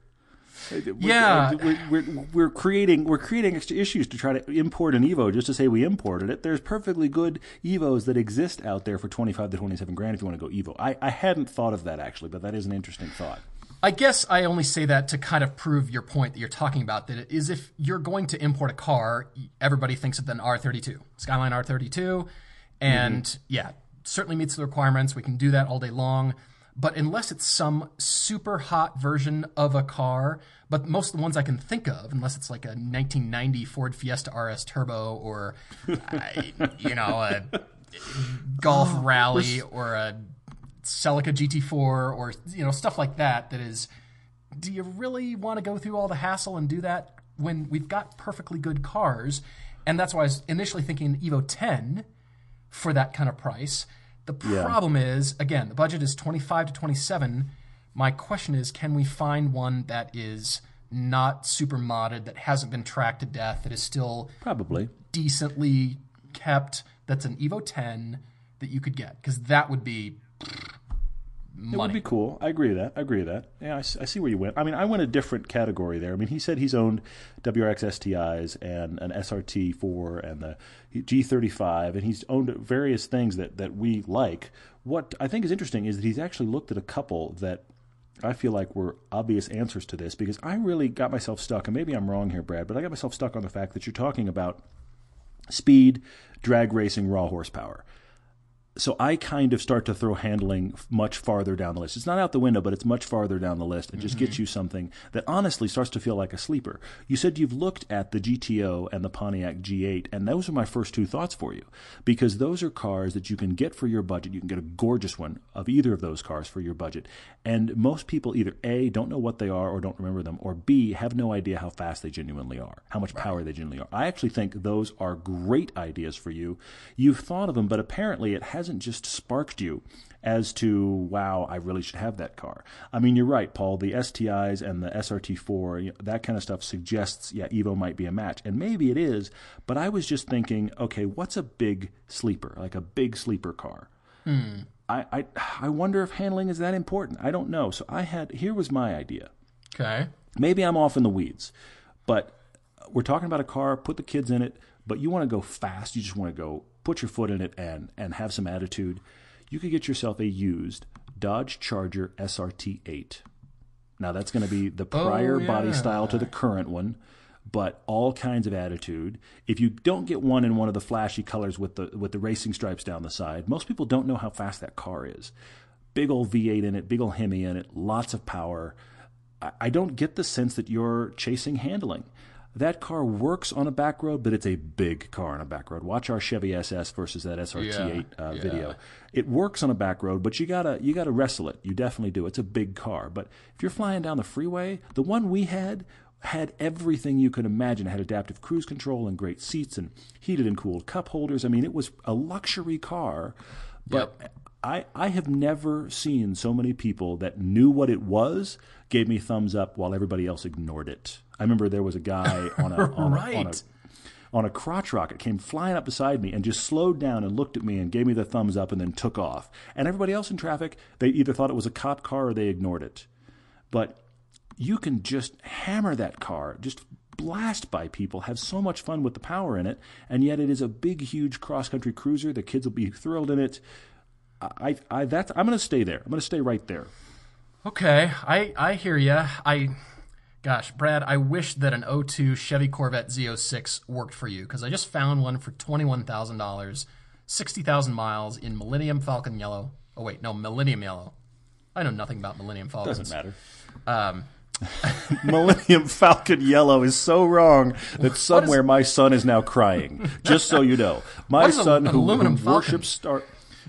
Uh, Yeah. we're, we're, we're creating we're creating extra issues to try to import an Evo just to say we imported it. There's perfectly good Evos that exist out there for 25 to 27 grand if you want to go Evo. I, I hadn't thought of that actually, but that is an interesting thought. I guess I only say that to kind of prove your point that you're talking about. That it is if you're going to import a car, everybody thinks of an R32, Skyline R32, and yeah, certainly meets the requirements. We can do that all day long. But unless it's some super hot version of a car, but most of the ones I can think of, unless it's like a 1990 Ford Fiesta RS Turbo or, I- you know, a Golf oh, Rally or a Celica GT4 or you know stuff like that that is do you really want to go through all the hassle and do that when we've got perfectly good cars? And that's why I was initially thinking Evo 10 for that kind of price the problem is again the budget is 25 to 27 my question is can we find one that is not super modded that hasn't been tracked to death that is still Probably. decently kept that's an Evo 10 that you could get? Because that would be It would be cool. I agree with that. I agree with that. Yeah, I see where you went. I mean, I went a different category there. I mean, he said he's owned WRX STIs and an SRT4 and the G35, and he's owned various things that, that we like. What I think is interesting is that he's actually looked at a couple that I feel like were obvious answers to this because I really got myself stuck, and maybe I'm wrong here, Brad, but I got myself stuck on the fact that you're talking about speed, drag racing, raw horsepower. So I kind of start to throw handling much farther down the list. It's not out the window, but it's much farther down the list and just gets mm-hmm. you something that honestly starts to feel like a sleeper. You said you've looked at the GTO and the Pontiac G8, and those are my first two thoughts for you because those are cars that you can get for your budget. You can get a gorgeous one of either of those cars for your budget. And most people either A, don't know what they are or don't remember them, or B, have no idea how fast they genuinely are, how much power they genuinely are. I actually think those are great ideas for you. You've thought of them, but apparently it hasn't just sparked you as to, wow, I really should have that car. I mean, you're right, Paul. The STIs and the SRT4, you know, that kind of stuff suggests, yeah, Evo might be a match. And maybe it is, but I was just thinking, okay, what's a big sleeper, like a big sleeper car? Hmm. I, I, I wonder if handling is that important. I don't know. So I had, here was my idea. Okay. Maybe I'm off in the weeds, but we're talking about a car, put the kids in it, but you want to go fast. You just want to go put your foot in it and, and have some attitude. You could get yourself a used Dodge Charger SRT8. Now, that's going to be the oh, prior body yeah. style to the current one, but all kinds of attitude. If you don't get one in one of the flashy colors with the, with the racing stripes down the side, most people don't know how fast that car is. Big old V8 in it, big old Hemi in it, lots of power. I- I don't get the sense that you're chasing handling. That car works on a back road, but it's a big car on a back road. Watch our Chevy SS versus that SRT8 Yeah, uh, yeah. video. It works on a back road, but you gotta you gotta wrestle it. You definitely do. It's a big car, but if you're flying down the freeway, the one we had had everything you could imagine. It had adaptive cruise control and great seats and heated and cooled cup holders. I mean, it was a luxury car, but I, I have never seen so many people that knew what it was, gave me thumbs up while everybody else ignored it. I remember there was a guy on a, on, a, on, a, on a crotch rocket came flying up beside me and just slowed down and looked at me and gave me the thumbs up and then took off. And everybody else in traffic, they either thought it was a cop car or they ignored it. But you can just hammer that car, just blast by people, have so much fun with the power in it, and yet it is a big, huge cross country cruiser. The kids will be thrilled in it. I, I, that's, I'm going to stay there. I'm going to stay right there. Okay, I I hear you. I, gosh, Brad, I wish that an 02 Chevy Corvette Z06 worked for you because I just found one for twenty one thousand dollars, sixty thousand miles in Millennium Falcon yellow. Oh wait, no, Millennium yellow. I know nothing about Millennium Falcons. Doesn't matter. Um, Millennium Falcon Yellow is so wrong that somewhere my son is now crying. Just so you know, my is a- son who, who worships Star.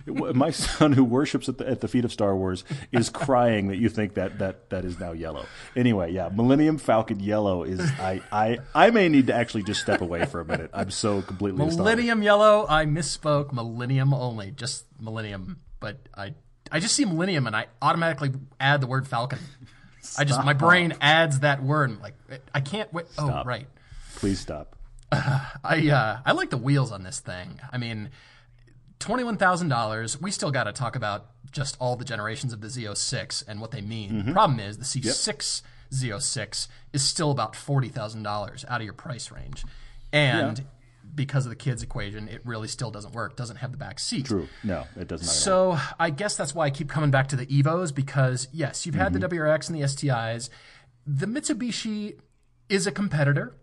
My son, who worships at the, at the feet of Star Wars, is crying that you think that, that that is now yellow. Anyway, yeah, Millennium Falcon Yellow is. I, I I may need to actually just step away for a minute. I'm so completely astonished. Millennium yellow. I misspoke. Millennium only, just Millennium. But I I just see Millennium and I automatically add the word Falcon. I just my brain adds that word. I'm like I can't wait. Oh right. Please stop. I uh, I like the wheels on this thing. I mean, twenty one thousand dollars. We still got to talk about just all the generations of the Z06 and what they mean. Mm-hmm. The problem is the C6 Z06 is still about forty thousand dollars out of your price range, and because of the kids equation, it really still doesn't work. Doesn't have the back seat. True. No, it does not. at all. So I guess that's why I keep coming back to the Evos because yes, you've had Mm-hmm. the WRX and the STIs. The Mitsubishi is a competitor.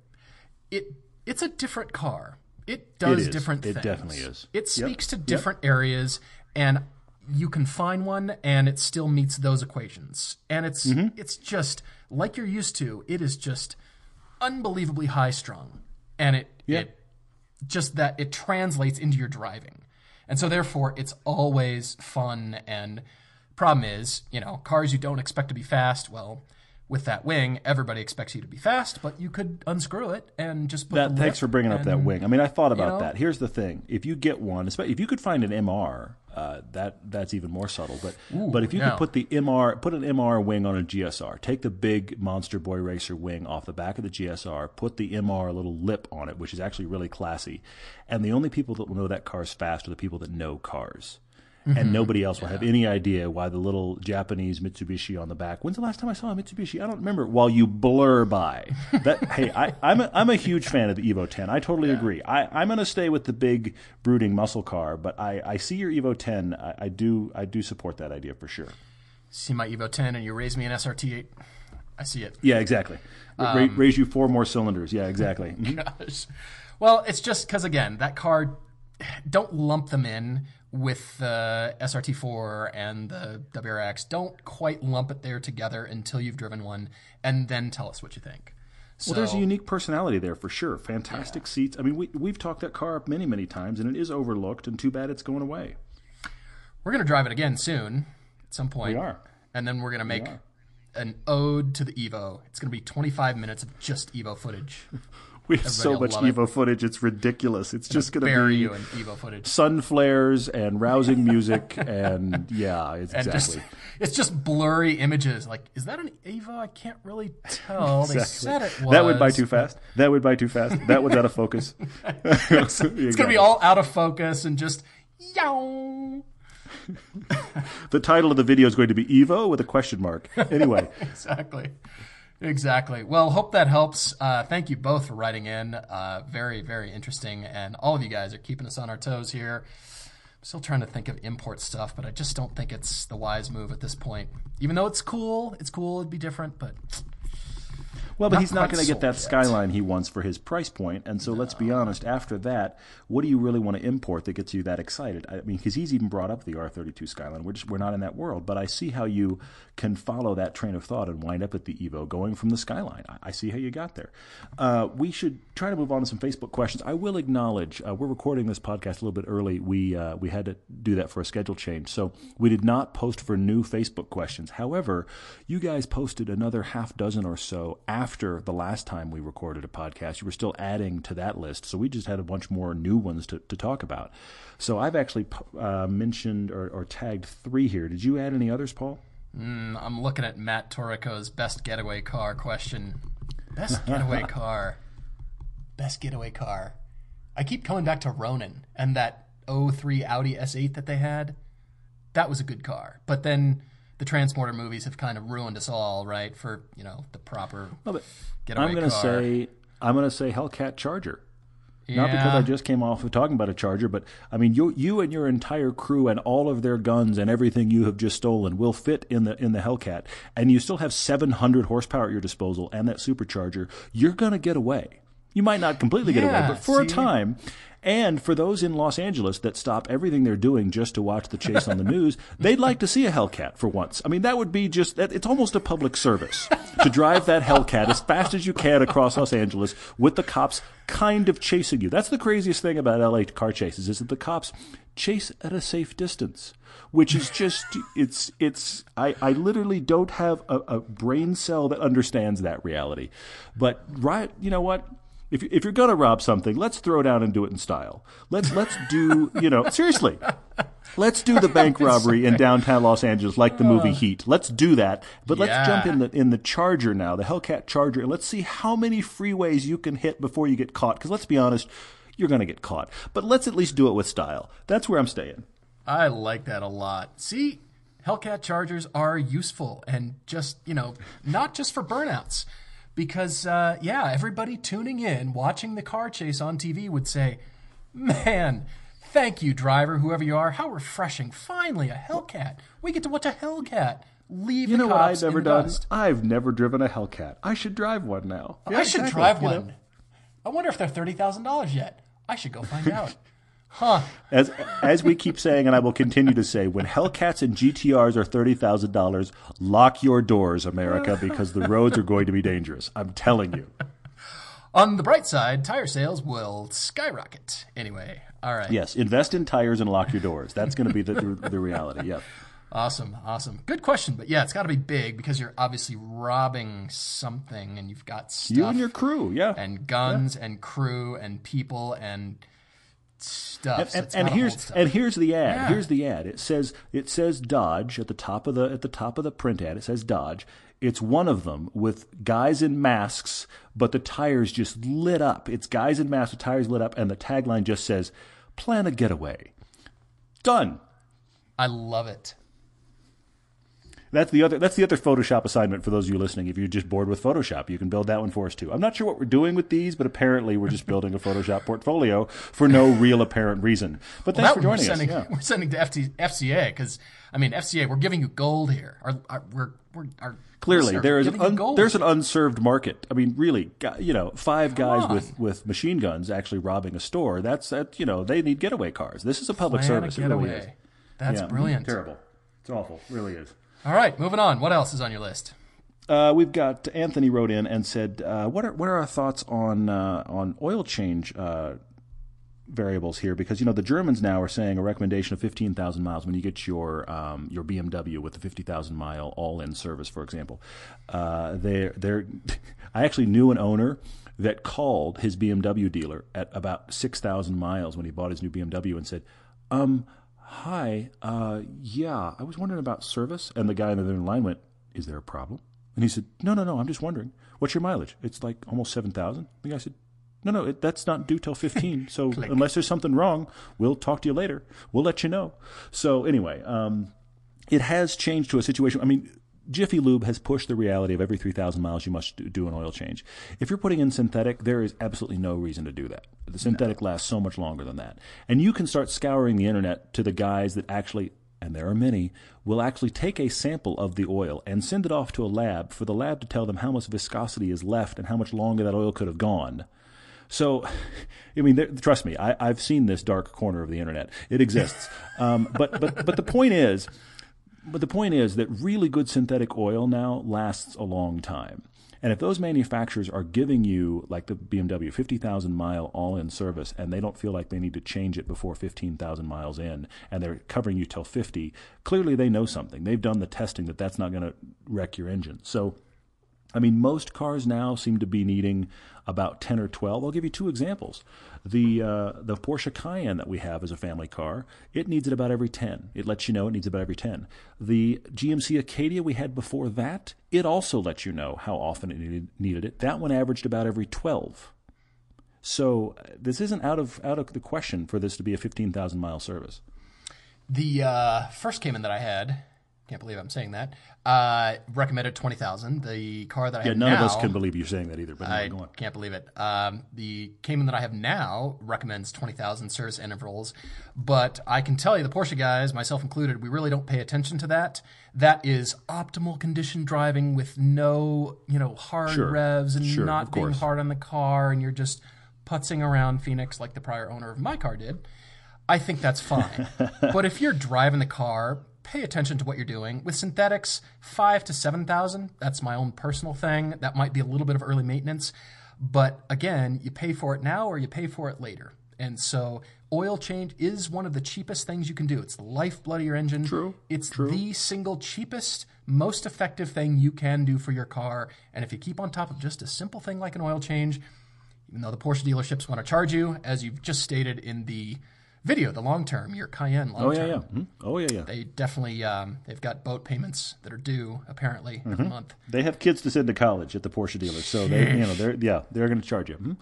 It it's a different car. It does different things. It definitely is. It speaks to different areas and you can find one and it still meets those equations. And it's Mm-hmm. it's just like you're used to. It is just unbelievably high strung. And it it just that it translates into your driving. And so therefore it's always fun and problem is, you know, cars you don't expect to be fast, well, with that wing, everybody expects you to be fast, but you could unscrew it and just put That, the thanks for bringing up that wing. I mean, I thought about know? that. Here's the thing: if you get one, if you could find an MR, uh, that that's even more subtle. But but if you yeah. could put the MR, put an MR wing on a GSR, take the big Monster Boy Racer wing off the back of the GSR, put the MR little lip on it, which is actually really classy. And the only people that will know that car is fast are the people that know cars. Mm-hmm. And nobody else will have any idea why the little Japanese Mitsubishi on the back. When's the last time I saw a Mitsubishi? I don't remember. While you blur by, that hey, I, I'm a, I'm a huge fan of the Evo 10. I totally agree. I, I'm going to stay with the big brooding muscle car, but I, I see your Evo 10. I, I do I do support that idea for sure. see my Evo 10 and you raise me an SRT8. I see it. Yeah, exactly. Ra- Um, raise you four more cylinders. Yeah, exactly. Gosh. Well, it's just because again, that car, don't lump them in with the SRT4 and the WRX. Don't quite lump it there together until you've driven one, and then tell us what you think. Well, there's a unique personality there for sure. Fantastic yeah. seats. I mean, we, we've talked that car up many, many times, and it is overlooked, and too bad it's going away. We're going to drive it again soon at some point. We are. And then we're going to make an ode to the Evo. It's going to be 25 minutes of just Evo footage. We have so much Evo it. footage; it's ridiculous. It's just going to be you in Evo footage, sun flares and rousing music, and yeah, it's and exactly. Just, it's just blurry images. Like, is that an Evo? I can't really tell. exactly. They said it was. That would buy too fast. That would buy too fast. That one's out of focus. it's, it's going to be all out of focus and just yow. the title of the video is going to be Evo with a question mark. Anyway, exactly. Exactly. Well, hope that helps. Uh, thank you both for writing in. Uh, very, very interesting. And all of you guys are keeping us on our toes here. I'm still trying to think of import stuff, but I just don't think it's the wise move at this point. Even though it's cool, it's cool, it'd be different, but well, but not he's not going to get that yet. skyline he wants for his price point. And so no. let's be honest, after that, what do you really want to import that gets you that excited? I mean, because he's even brought up the R32 Skyline. We're just we're not in that world, but I see how you can follow that train of thought and wind up at the Evo going from the Skyline. I, I see how you got there. Uh, we should try to move on to some Facebook questions. I will acknowledge uh, we're recording this podcast a little bit early. We uh, we had to do that for a schedule change, so we did not post for new Facebook questions. However, you guys posted another half dozen or so after after the last time we recorded a podcast. You were still adding to that list, so we just had a bunch more new ones to, to talk about. So I've actually uh, mentioned or, or, tagged three here. Did you add any others, Paul? Mm, I'm looking at Matt Torrico's best getaway car question. Best getaway car. Best getaway car. I keep coming back to Ronin and that 03 Audi S8 that they had. That was a good car. But then the transporter movies have kind of ruined us all, right? For you know the proper well, getaway I'm going to say I'm going to say Hellcat Charger. Yeah. Not because I just came off of talking about a Charger, but I mean you you and your entire crew and all of their guns and everything you have just stolen will fit in the in the Hellcat, and you still have 700 horsepower at your disposal and that supercharger. You're going to get away. You might not completely yeah, get away, but for see, a time, and for those in Los Angeles that stop everything they're doing just to watch the chase on the news, they'd like to see a Hellcat for once. I mean, that would be just, it's almost a public service to drive that Hellcat as fast as you can across Los Angeles with the cops kind of chasing you. That's the craziest thing about LA car chases is that the cops chase at a safe distance which is just it's it's I, I literally don't have a, a, brain cell that understands that reality but right you know what if, if you're going to rob something, let's throw down and do it in style. Let's let's do you know seriously. Let's do the bank robbery in downtown Los Angeles like the movie Heat. Let's do that. But yeah. let's jump in the in the Charger now, the Hellcat Charger, and let's see how many freeways you can hit before you get caught. Because let's be honest, you're going to get caught. But let's at least do it with style. That's where I'm staying. I like that a lot. See, Hellcat Chargers are useful and just you know not just for burnouts because uh, yeah, everybody tuning in, watching the car chase on TV would say, "Man, thank you, driver, whoever you are. How refreshing! Finally, a Hellcat. We get to watch a Hellcat." Leave you know what I've never done? Dust. I've never driven a Hellcat. I should drive one now. Yeah, I should exactly. drive one. know? I wonder if they're thirty thousand dollars yet. I should go find out. Huh. As as we keep saying, and I will continue to say, when Hellcats and GTRs are thirty thousand dollars, lock your doors, America, because the roads are going to be dangerous. I'm telling you. On the bright side, tire sales will skyrocket. Anyway, all right. Yes, invest in tires and lock your doors. That's going to be the, the, the reality. Yep. Awesome, awesome. Good question, but yeah, it's got to be big because you're obviously robbing something, and you've got stuff. You and your crew, yeah, and guns yeah. and crew and people and stuff. And, and, and here's and here's the ad. Yeah. Here's the ad. It says it says Dodge at the top of the at the top of the print ad. It says Dodge. It's one of them with guys in masks, but the tires just lit up. It's guys in masks with tires lit up, and the tagline just says, "Plan a getaway." Done. I love it. That's the other. That's the other Photoshop assignment for those of you listening. If you're just bored with Photoshop, you can build that one for us too. I'm not sure what we're doing with these, but apparently we're just building a Photoshop portfolio for no real apparent reason. But thanks That for one we're joining us. Yeah. We're sending to FT, FCA because I mean FCA. We're giving you gold here. Our, our, we're, we're, our Clearly, there is an un, there's an unserved market. I mean, really, you know, five guys on. with, with machine guns actually robbing a store. That's that. You know, they need getaway cars. This is a public Plan a service. It really is. That's Yeah. brilliant. Terrible. It's awful. It really is. All right, moving on. What else is on your list? Uh, we've got Anthony wrote in and said, uh, "What are what are our thoughts on uh, on oil change uh, variables here? Because you know the Germans now are saying a recommendation of fifteen thousand miles when you get your um, your BMW with the fifty thousand mile all in service, for example. Uh, they're they're I actually knew an owner." That called his BMW dealer at about six thousand miles when he bought his new BMW and said, "Um, hi, uh, yeah, I was wondering about service." And the guy on the other line went, "Is there a problem?" And he said, "No, no, no. I'm just wondering. What's your mileage? It's like almost seven thousand. The guy said, "No, no, it, that's not due till 15. So unless there's something wrong, we'll talk to you later. We'll let you know." So anyway, um, it has changed to a situation. I mean, Jiffy Lube has pushed the reality of every 3,000 miles you must do- do an oil change. If you're putting in synthetic, there is absolutely no reason to do that. The synthetic lasts so much longer than that. And you can start scouring the internet to the guys that actually, and there are many, will actually take a sample of the oil and send it off to a lab for the lab to tell them how much viscosity is left and how much longer that oil could have gone. So, I mean, there, trust me, I, I've seen this dark corner of the internet. It exists. Um, but, but, but the point is, but the point is that really good synthetic oil now lasts a long time. And if those manufacturers are giving you, like the BMW, 50,000 mile all in service, and they don't feel like they need to change it before 15,000 miles in, and they're covering you till 50, clearly they know something. They've done the testing that that's not going to wreck your engine. So, I mean, most cars now seem to be needing about 10 or 12. I'll give you two examples. The uh, the Porsche Cayenne that we have as a family car, it needs it about every 10. It lets you know it needs it about every 10. The GMC Acadia we had before that, it also lets you know how often it needed, needed it. That one averaged about every 12. So uh, this isn't out of out of the question for this to be a 15,000 mile service. The uh, first Cayman that I had, can't believe I'm saying that, uh, recommended 20,000. The car that I Yeah, have none now, of us can believe you're saying that either. But I can't believe it. Um, the Cayman that I have now recommends 20,000 service intervals, but I can tell you, the Porsche guys, myself included, we really don't pay attention to that. That is optimal condition driving with no, you know, hard Sure. revs and Sure, not being hard on the car, and you're just putzing around Phoenix like the prior owner of my car did. I think that's fine. but if you're driving the car, pay attention to what you're doing. With synthetics, five to seven thousand. That's my own personal thing. That might be a little bit of early maintenance, but again, you pay for it now or you pay for it later. And so, oil change is one of the cheapest things you can do. It's the lifeblood of your engine. True, It's the single cheapest, most effective thing you can do for your car. And if you keep on top of just a simple thing like an oil change, even though the Porsche dealerships want to charge you, as you've just stated in the video, the long term, your Cayenne long term. Oh yeah, yeah. Mhm. Oh yeah, yeah. They definitely um, they've got boat payments that are due apparently Mm-hmm. every month. They have kids to send to college at the Porsche dealer, so they, you know, they're yeah, they're going to charge you. Mhm.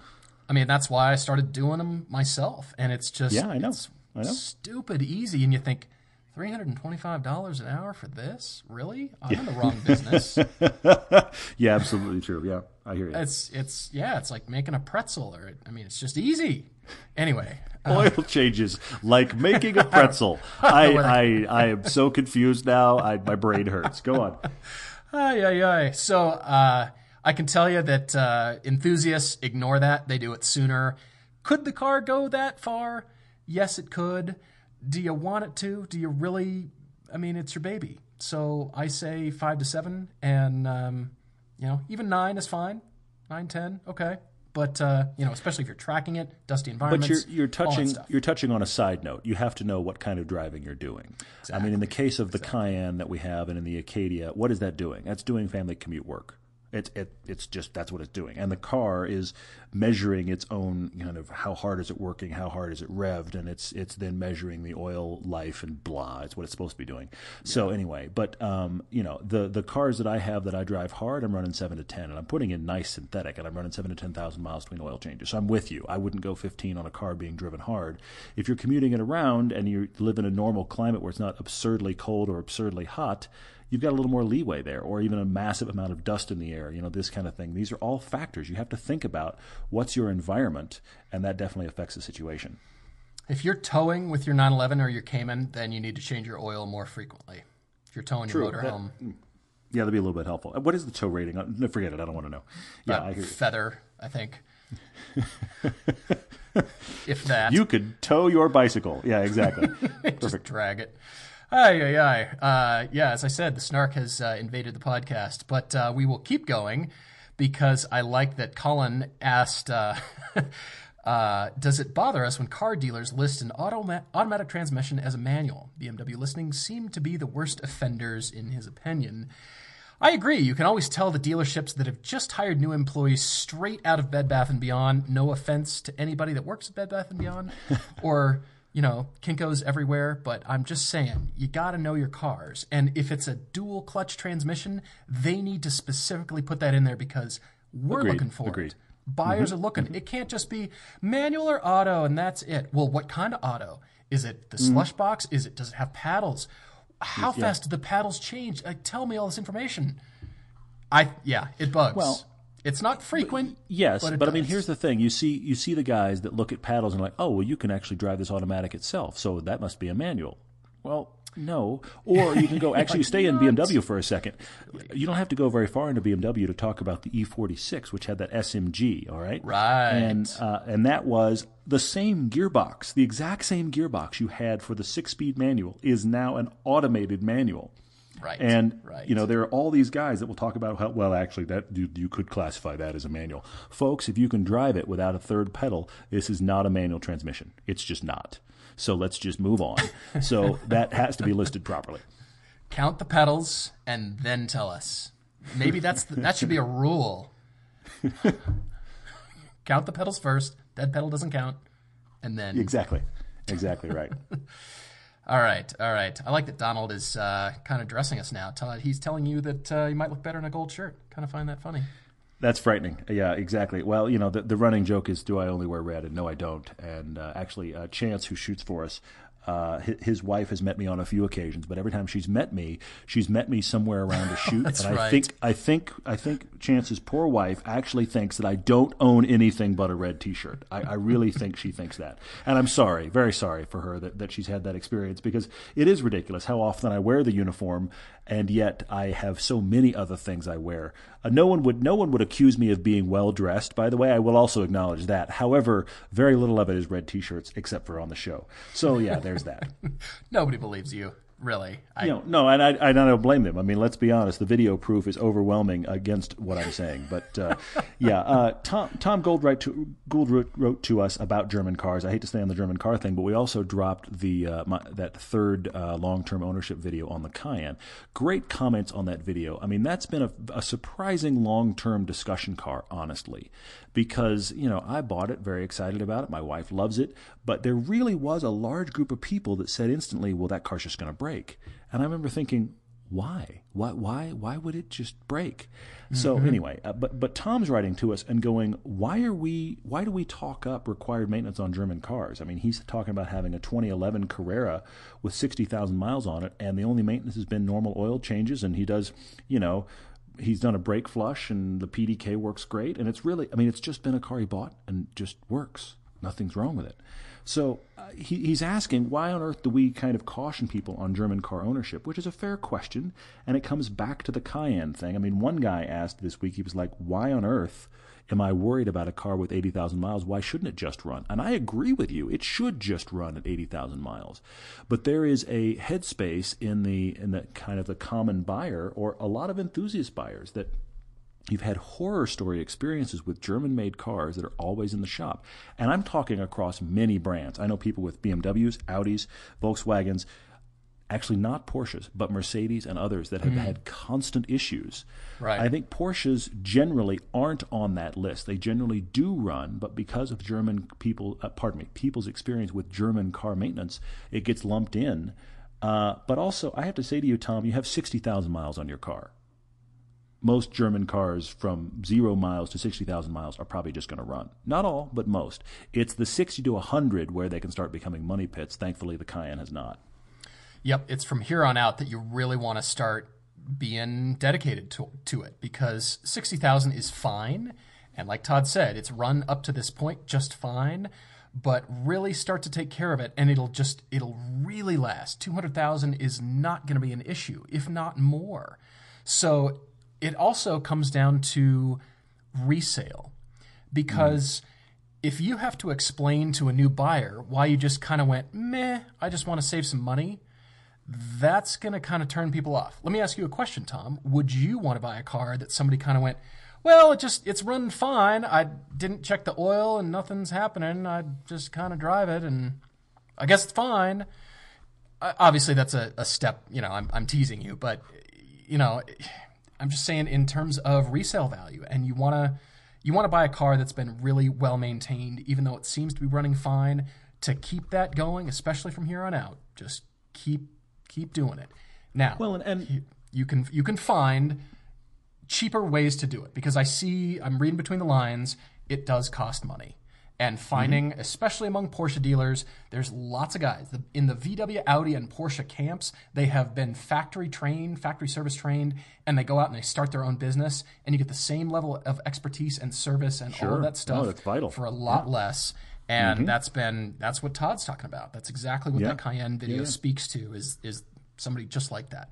I mean, that's why I started doing them myself, and it's just Yeah, I know. I know. stupid easy, and you think. Three hundred and twenty-five dollars an hour for this? Really? I'm in the wrong business. Yeah, absolutely true. Yeah, I hear you. It's it's yeah, it's like making a pretzel, or I mean, it's just easy. Anyway, Oil changes like making a pretzel. I, I, I am so confused now. I, my brain hurts. Go on. Ay, ay, ay. So uh, I can tell you that uh, enthusiasts ignore that. They do it sooner. Could the car go that far? Yes, it could. Do you want it to? Do you really? I mean, it's your baby. So I say five to seven, and um, you know, even nine is fine. Nine, ten, okay. But uh, you know, especially if you're tracking it, dusty But environments. you're you're that touching you're touching on a side note. You have to know what kind of driving you're doing. I mean, in the case of the Cayenne that we have, and in the Acadia, what is that doing? That's doing family commute work. It's it, it's just that's what it's doing, and the car is measuring its own kind of how hard is it working, how hard is it revved, and it's it's then measuring the oil life and blah. It's what it's supposed to be doing. So anyway, but um, you know the the cars that I have that I drive hard, I'm running seven to ten, and I'm putting in nice synthetic, and I'm running seven to ten thousand miles between oil changes. So I'm with you. I wouldn't go 15 on a car being driven hard. If you're commuting it around and you live in a normal climate where it's not absurdly cold or absurdly hot, you've got a little more leeway there, or even a massive amount of dust in the air, you know, this kind of thing. These are all factors. You have to think about what's your environment, and that definitely affects the situation. If you're towing with your 911 or your Cayman, then you need to change your oil more frequently. If you're towing True. your That- motorhome, Yeah, that'd be a little bit helpful. What is the tow rating? Uh, no, Forget it. I don't want to know. Yeah, uh, I feather, I think. if that. You could tow your bicycle. Yeah, exactly. just drag it. Aye, aye, aye. Uh, yeah, as I said, the snark has uh, invaded the podcast, but uh, we will keep going because I like that Colin asked, uh, uh, "Does it bother us when car dealers list an automa- automatic transmission as a manual?" BMW listings seem to be the worst offenders, in his opinion. I agree. You can always tell the dealerships that have just hired new employees straight out of Bed Bath and Beyond. No offense to anybody that works at Bed Bath and Beyond, or you know Kinkos everywhere. But I'm just saying you got to know your cars, and if it's a dual clutch transmission, they need to specifically put that in there because we're Agreed. looking for Agreed. it. Buyers mm-hmm. are looking. Mm-hmm. It can't just be manual or auto, and that's it. Well, what kind of auto? Is it the mm-hmm. slush box? Is it? Does it have paddles? How fast do the paddles change? Like, tell me all this information. I yeah, it bugs. Well, it's not frequent. Yes, but but, I mean, here's the thing: you see, you see the guys that look at paddles and are like, oh, well, you can actually drive this automatic itself, so that must be a manual. Well, no. Or you can go actually stay in BMW for a second. You don't have to go very far into BMW to talk about the E46, which had that SMG. All right, Right. and uh, and that was the same gearbox, the exact same gearbox you had for the six-speed manual is now an automated manual. Right. And right. you know there are all these guys that will talk about how well actually that you, you could classify that as a manual. Folks, if you can drive it without a third pedal, this is not a manual transmission. It's just not. So let's just move on. so that has to be listed properly. count the pedals and then tell us. Maybe that's the, that should be a rule. count the pedals first. Dead pedal doesn't count, and then Exactly. Exactly right. All right, all right. I like that Donald is uh, kind of dressing us now. He's telling you that uh, you might look better in a gold shirt. Kind of find that funny. That's frightening. Yeah, exactly. Well, you know, the, the running joke is, do I only wear red? And no, I don't. And uh, actually, uh, Chance, who shoots for us, uh, his, wife has met me on a few occasions, but every time she's met me, she's met me somewhere around a shoot. That's and I right. think, I think, I think Chance's poor wife actually thinks that I don't own anything but a red T-shirt. I, I really think she thinks that, and I'm sorry, very sorry for her that, that she's had that experience because it is ridiculous how often I wear the uniform, and yet I have so many other things I wear. Uh, no one would no one would accuse me of being well dressed. By the way, I will also acknowledge that. However, very little of it is red T-shirts, except for on the show. So yeah, there's that. Nobody believes you, really. I, You know, no, and I, I don't blame them. I mean, let's be honest. The video proof is overwhelming against what I'm saying. But uh, yeah, uh, Tom Tom to, Gould wrote, wrote to us about German cars. I hate to stay on the German car thing, but we also dropped the uh, my, that third uh, long term ownership video on the Cayenne. Great comments on that video. I mean, that's been a, a surprising long term discussion car, honestly, because you know I bought it, very excited about it. My wife loves it, but there really was a large group of people that said instantly, "Well, that car's just going to break." And I remember thinking, why? Why? Why? Why would it just break? So anyway, uh, but but Tom's writing to us and going, why are we? Why do we talk up required maintenance on German cars? I mean, he's talking about having a 2011 Carrera with 60,000 miles on it, and the only maintenance has been normal oil changes, and he does, you know. He's done a brake flush and the PDK works great. And it's really, I mean, it's just been a car he bought and just works. Nothing's wrong with it. So uh, he, he's asking, why on earth do we kind of caution people on German car ownership? Which is a fair question. And it comes back to the Cayenne thing. I mean, one guy asked this week, he was like, why on earth am I worried about a car with 80,000 miles? Why shouldn't it just run? And I agree with you. It should just run at 80,000 miles. But there is a headspace in the, in the kind of the common buyer or a lot of enthusiast buyers that You've had horror story experiences with German made cars that are always in the shop. And I'm talking across many brands. I know people with BMWs, Audis, Volkswagens, actually not Porsches, but Mercedes and others that have had constant issues. Right. I think Porsches generally aren't on that list. They generally do run, but because of German people, uh, pardon me, people's experience with German car maintenance, it gets lumped in. Uh, but also, I have to say to you, Tom, you have 60,000 miles on your car most German cars from zero miles to 60,000 miles are probably just going to run. Not all, but most. It's the 60 to 100 where they can start becoming money pits. Thankfully, the Cayenne has not. Yep, it's from here on out that you really want to start being dedicated to, to it because 60,000 is fine. And like Todd said, it's run up to this point just fine, but really start to take care of it and it'll just, it'll really last. 200,000 is not going to be an issue, if not more. So it also comes down to resale because mm. if you have to explain to a new buyer why you just kind of went, meh, I just want to save some money, that's going to kind of turn people off. Let me ask you a question, Tom. Would you want to buy a car that somebody kind of went, well, it just it's running fine. I didn't check the oil and nothing's happening. I just kind of drive it and I guess it's fine. Obviously, that's a, a step. You know, I'm I'm teasing you, but you know, I'm just saying in terms of resale value, and you want to you want to buy a car that's been really well maintained, even though it seems to be running fine. To keep that going, especially from here on out, just keep keep doing it. Now, Well, and, and you, you can you can find cheaper ways to do it because I see I'm reading between the lines. It does cost money, and mm-hmm. finding especially among Porsche dealers, there's lots of guys in the VW, Audi, and Porsche camps. They have been factory trained, factory service trained, and they go out and they start their own business, and you get the same level of expertise and service and all of that stuff no, that's vital. for a lot less. And that's been that's what Todd's talking about. That's exactly what Yeah. that Cayenne video Yeah, speaks to. Is is somebody just like that?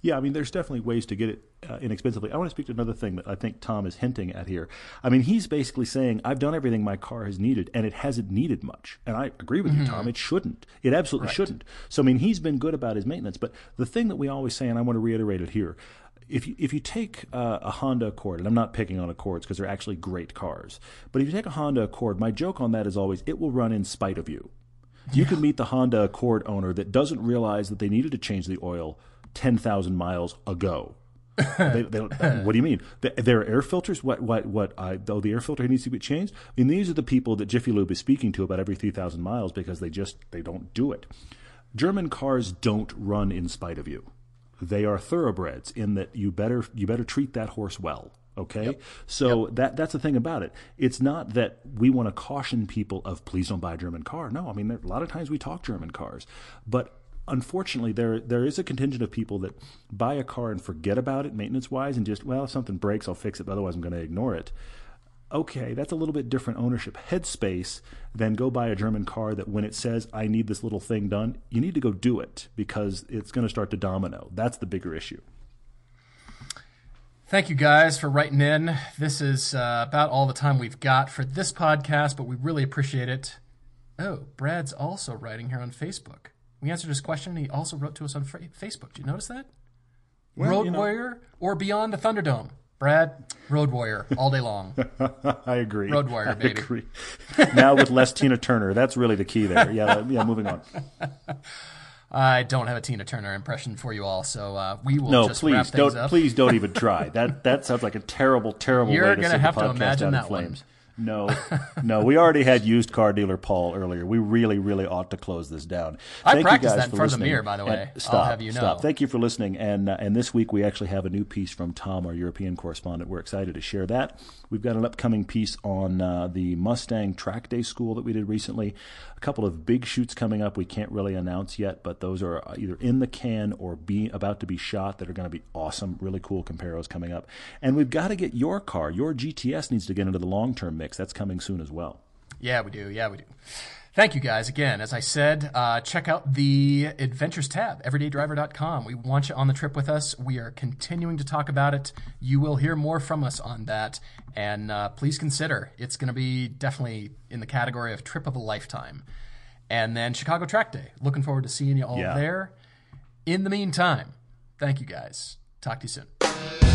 Yeah, I mean, there's definitely ways to get it uh, inexpensively. I want to speak to another thing that I think Tom is hinting at here. I mean, he's basically saying, I've done everything my car has needed, and it hasn't needed much. And I agree with you, Tom. It shouldn't. It absolutely shouldn't. So, I mean, he's been good about his maintenance. But the thing that we always say, and I want to reiterate it here, if you, if you take uh, a Honda Accord, and I'm not picking on Accords because they're actually great cars, but if you take a Honda Accord, my joke on that is always, it will run in spite of you. You can meet the Honda Accord owner that doesn't realize that they needed to change the oil 10,000 miles ago. they, they, what do you mean? The, their air filters? What? What? What? I, oh, the air filter needs to be changed. I mean, these are the people that Jiffy Lube is speaking to about every 3,000 miles because they just they don't do it. German cars don't run in spite of you. They are thoroughbreds in that you better you better treat that horse well. Okay, so that that's the thing about it. It's not that we want to caution people of please don't buy a German car. No, I mean there, a lot of times we talk German cars, but unfortunately there there is a contingent of people that buy a car and forget about it maintenance wise and just well if something breaks I'll fix it, but otherwise I'm going to ignore it okay, that's a little bit different ownership headspace than go buy a German car that when it says, I need this little thing done, you need to go do it because it's going to start to domino. That's the bigger issue. Thank you guys for writing in. This is uh, about all the time we've got for this podcast, but we really appreciate it. Oh, Brad's also writing here on Facebook. We answered his question. and He also wrote to us on Facebook. Did you notice that? Road you know- Warrior or Beyond the Thunderdome? Brad, Road Warrior, all day long. I agree. Road Warrior, I baby. agree. now with less Tina Turner, that's really the key there. Yeah, yeah. Moving on. I don't have a Tina Turner impression for you all, so uh, we will No, just wrap please don't. up. Please don't even try. That that sounds like a terrible, terrible You're way to gonna have to imagine that one. No, no. We already had used car dealer Paul earlier. We really, really ought to close this down. I Thank you practiced that in for front of the mirror, by the And way. I'll Stop, have you know. stop. Thank you for listening. And uh, and this week we actually have a new piece from Tom, our European correspondent. We're excited to share that. We've got an upcoming piece on uh, the Mustang Track Day School that we did recently. A couple of big shoots coming up. We can't really announce yet, but those are either in the can or be about to be shot. That are going to be awesome. Really cool comparos coming up. And we've got to get your car. Your GTS needs to get into the long term mix. That's coming soon as well. Yeah, we do. Yeah, we do. Thank you guys again. As I said, uh, check out the adventures tab, everydaydriver.com. We want you on the trip with us. We are continuing to talk about it. You will hear more from us on that. And uh, please consider it's going to be definitely in the category of trip of a lifetime. And then Chicago Track Day. Looking forward to seeing you all Yeah. there. In the meantime, thank you guys. Talk to you soon.